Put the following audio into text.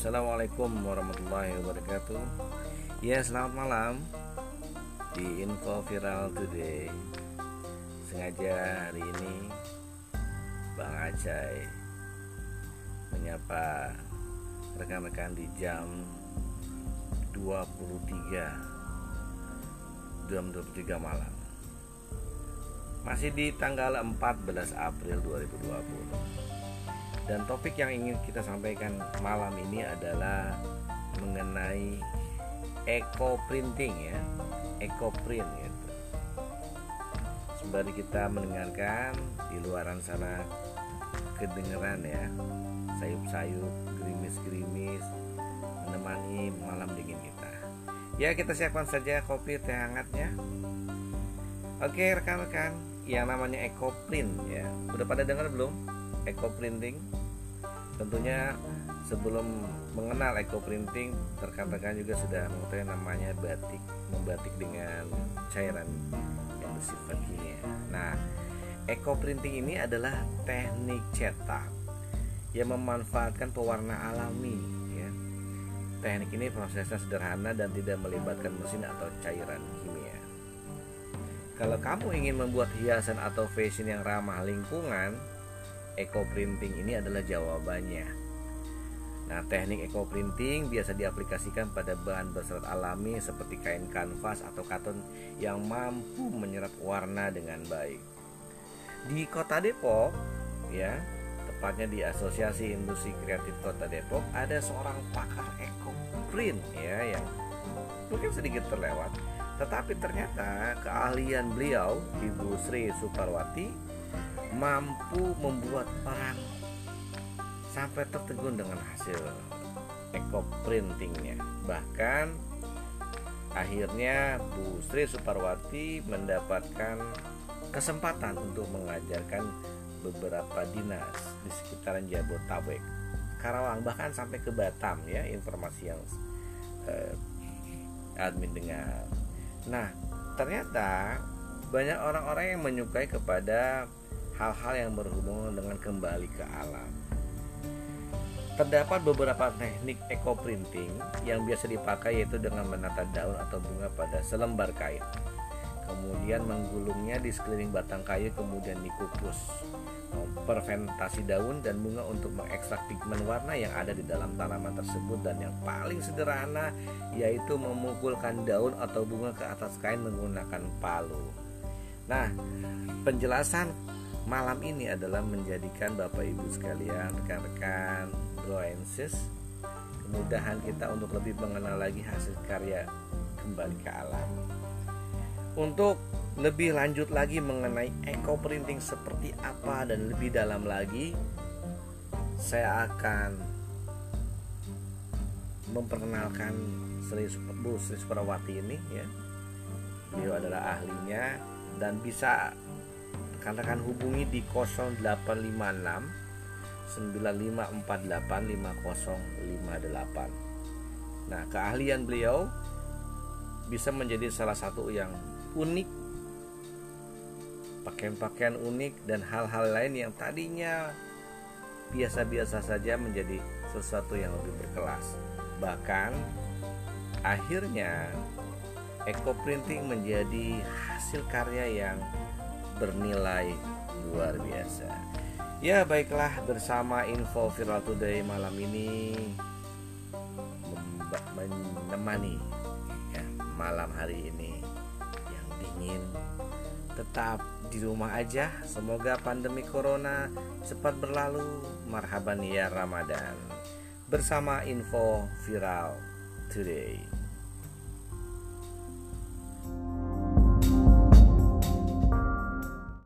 Assalamualaikum warahmatullahi wabarakatuh. Ya selamat malam Di info viral today. Sengaja hari ini Bang Acai Menyapa rekan-rekan di jam 23 Jam 23 malam. Masih di tanggal 14 April 2020 dan topik yang ingin kita sampaikan malam ini adalah mengenai eco printing ya, eco print gitu. Sembari kita mendengarkan di luaran sana kedengeran ya sayup-sayup, gerimis-gerimis menemani malam dingin kita. Ya kita siapkan saja kopi teh hangatnya. Oke rekan-rekan, yang namanya eco print ya, udah pada dengar belum? Eco printing. Tentunya sebelum mengenal eco printing rekan-rekan juga sudah mengetahui namanya batik membatik dengan cairan yang bersifat kimia nah eco printing ini adalah teknik cetak yang memanfaatkan pewarna alami ya. Teknik ini prosesnya sederhana dan tidak melibatkan mesin atau cairan kimia. Kalau kamu ingin membuat hiasan atau fashion yang ramah lingkungan eco printing ini adalah jawabannya. Nah, teknik eco printing biasa diaplikasikan pada bahan berserat alami seperti kain kanvas atau katon yang mampu menyerap warna dengan baik. Di Kota Depok, ya, tepatnya di Asosiasi Industri Kreatif Kota Depok, ada seorang pakar eco print ya yang mungkin sedikit terlewat, tetapi ternyata keahlian beliau, Ibu Sri Suparwati, mampu membuat orang sampai tertegun dengan hasil eco printingnya. Bahkan akhirnya Bu Sri Suparwati mendapatkan kesempatan untuk mengajarkan beberapa dinas di sekitaran Jabotabek Karawang bahkan sampai ke Batam ya informasi yang eh, admin dengar. Nah ternyata banyak orang-orang yang menyukai kepada hal-hal yang berhubungan dengan kembali ke alam. Terdapat beberapa teknik eco printing yang biasa dipakai yaitu dengan menata daun atau bunga pada selembar kain. Kemudian menggulungnya di sekeliling batang kayu kemudian dikukus. Fermentasi daun dan bunga untuk mengekstrak pigmen warna yang ada di dalam tanaman tersebut dan yang paling sederhana yaitu memukulkan daun atau bunga ke atas kain menggunakan palu. Nah, penjelasan malam ini adalah menjadikan Bapak Ibu sekalian, rekan-rekan, bro and sis, kemudahan kita untuk lebih mengenal lagi hasil karya kembali ke alam. Untuk lebih lanjut lagi mengenai eco printing seperti apa dan lebih dalam lagi, saya akan memperkenalkan Sri Bu Sri Suparawati ini ya. Beliau adalah ahlinya dan bisa rekan-rekan hubungi di 0856 9548 5058 nah keahlian beliau bisa menjadi salah satu yang unik. Pakaian-pakaian unik dan hal-hal lain yang tadinya biasa-biasa saja menjadi sesuatu yang lebih berkelas. Bahkan akhirnya eco printing menjadi hasil karya yang bernilai luar biasa. Ya baiklah bersama info viral today malam ini menemani ya, malam hari ini yang dingin. Tetap di rumah aja semoga pandemi corona cepat berlalu. Marhaban ya Ramadan. Bersama info viral today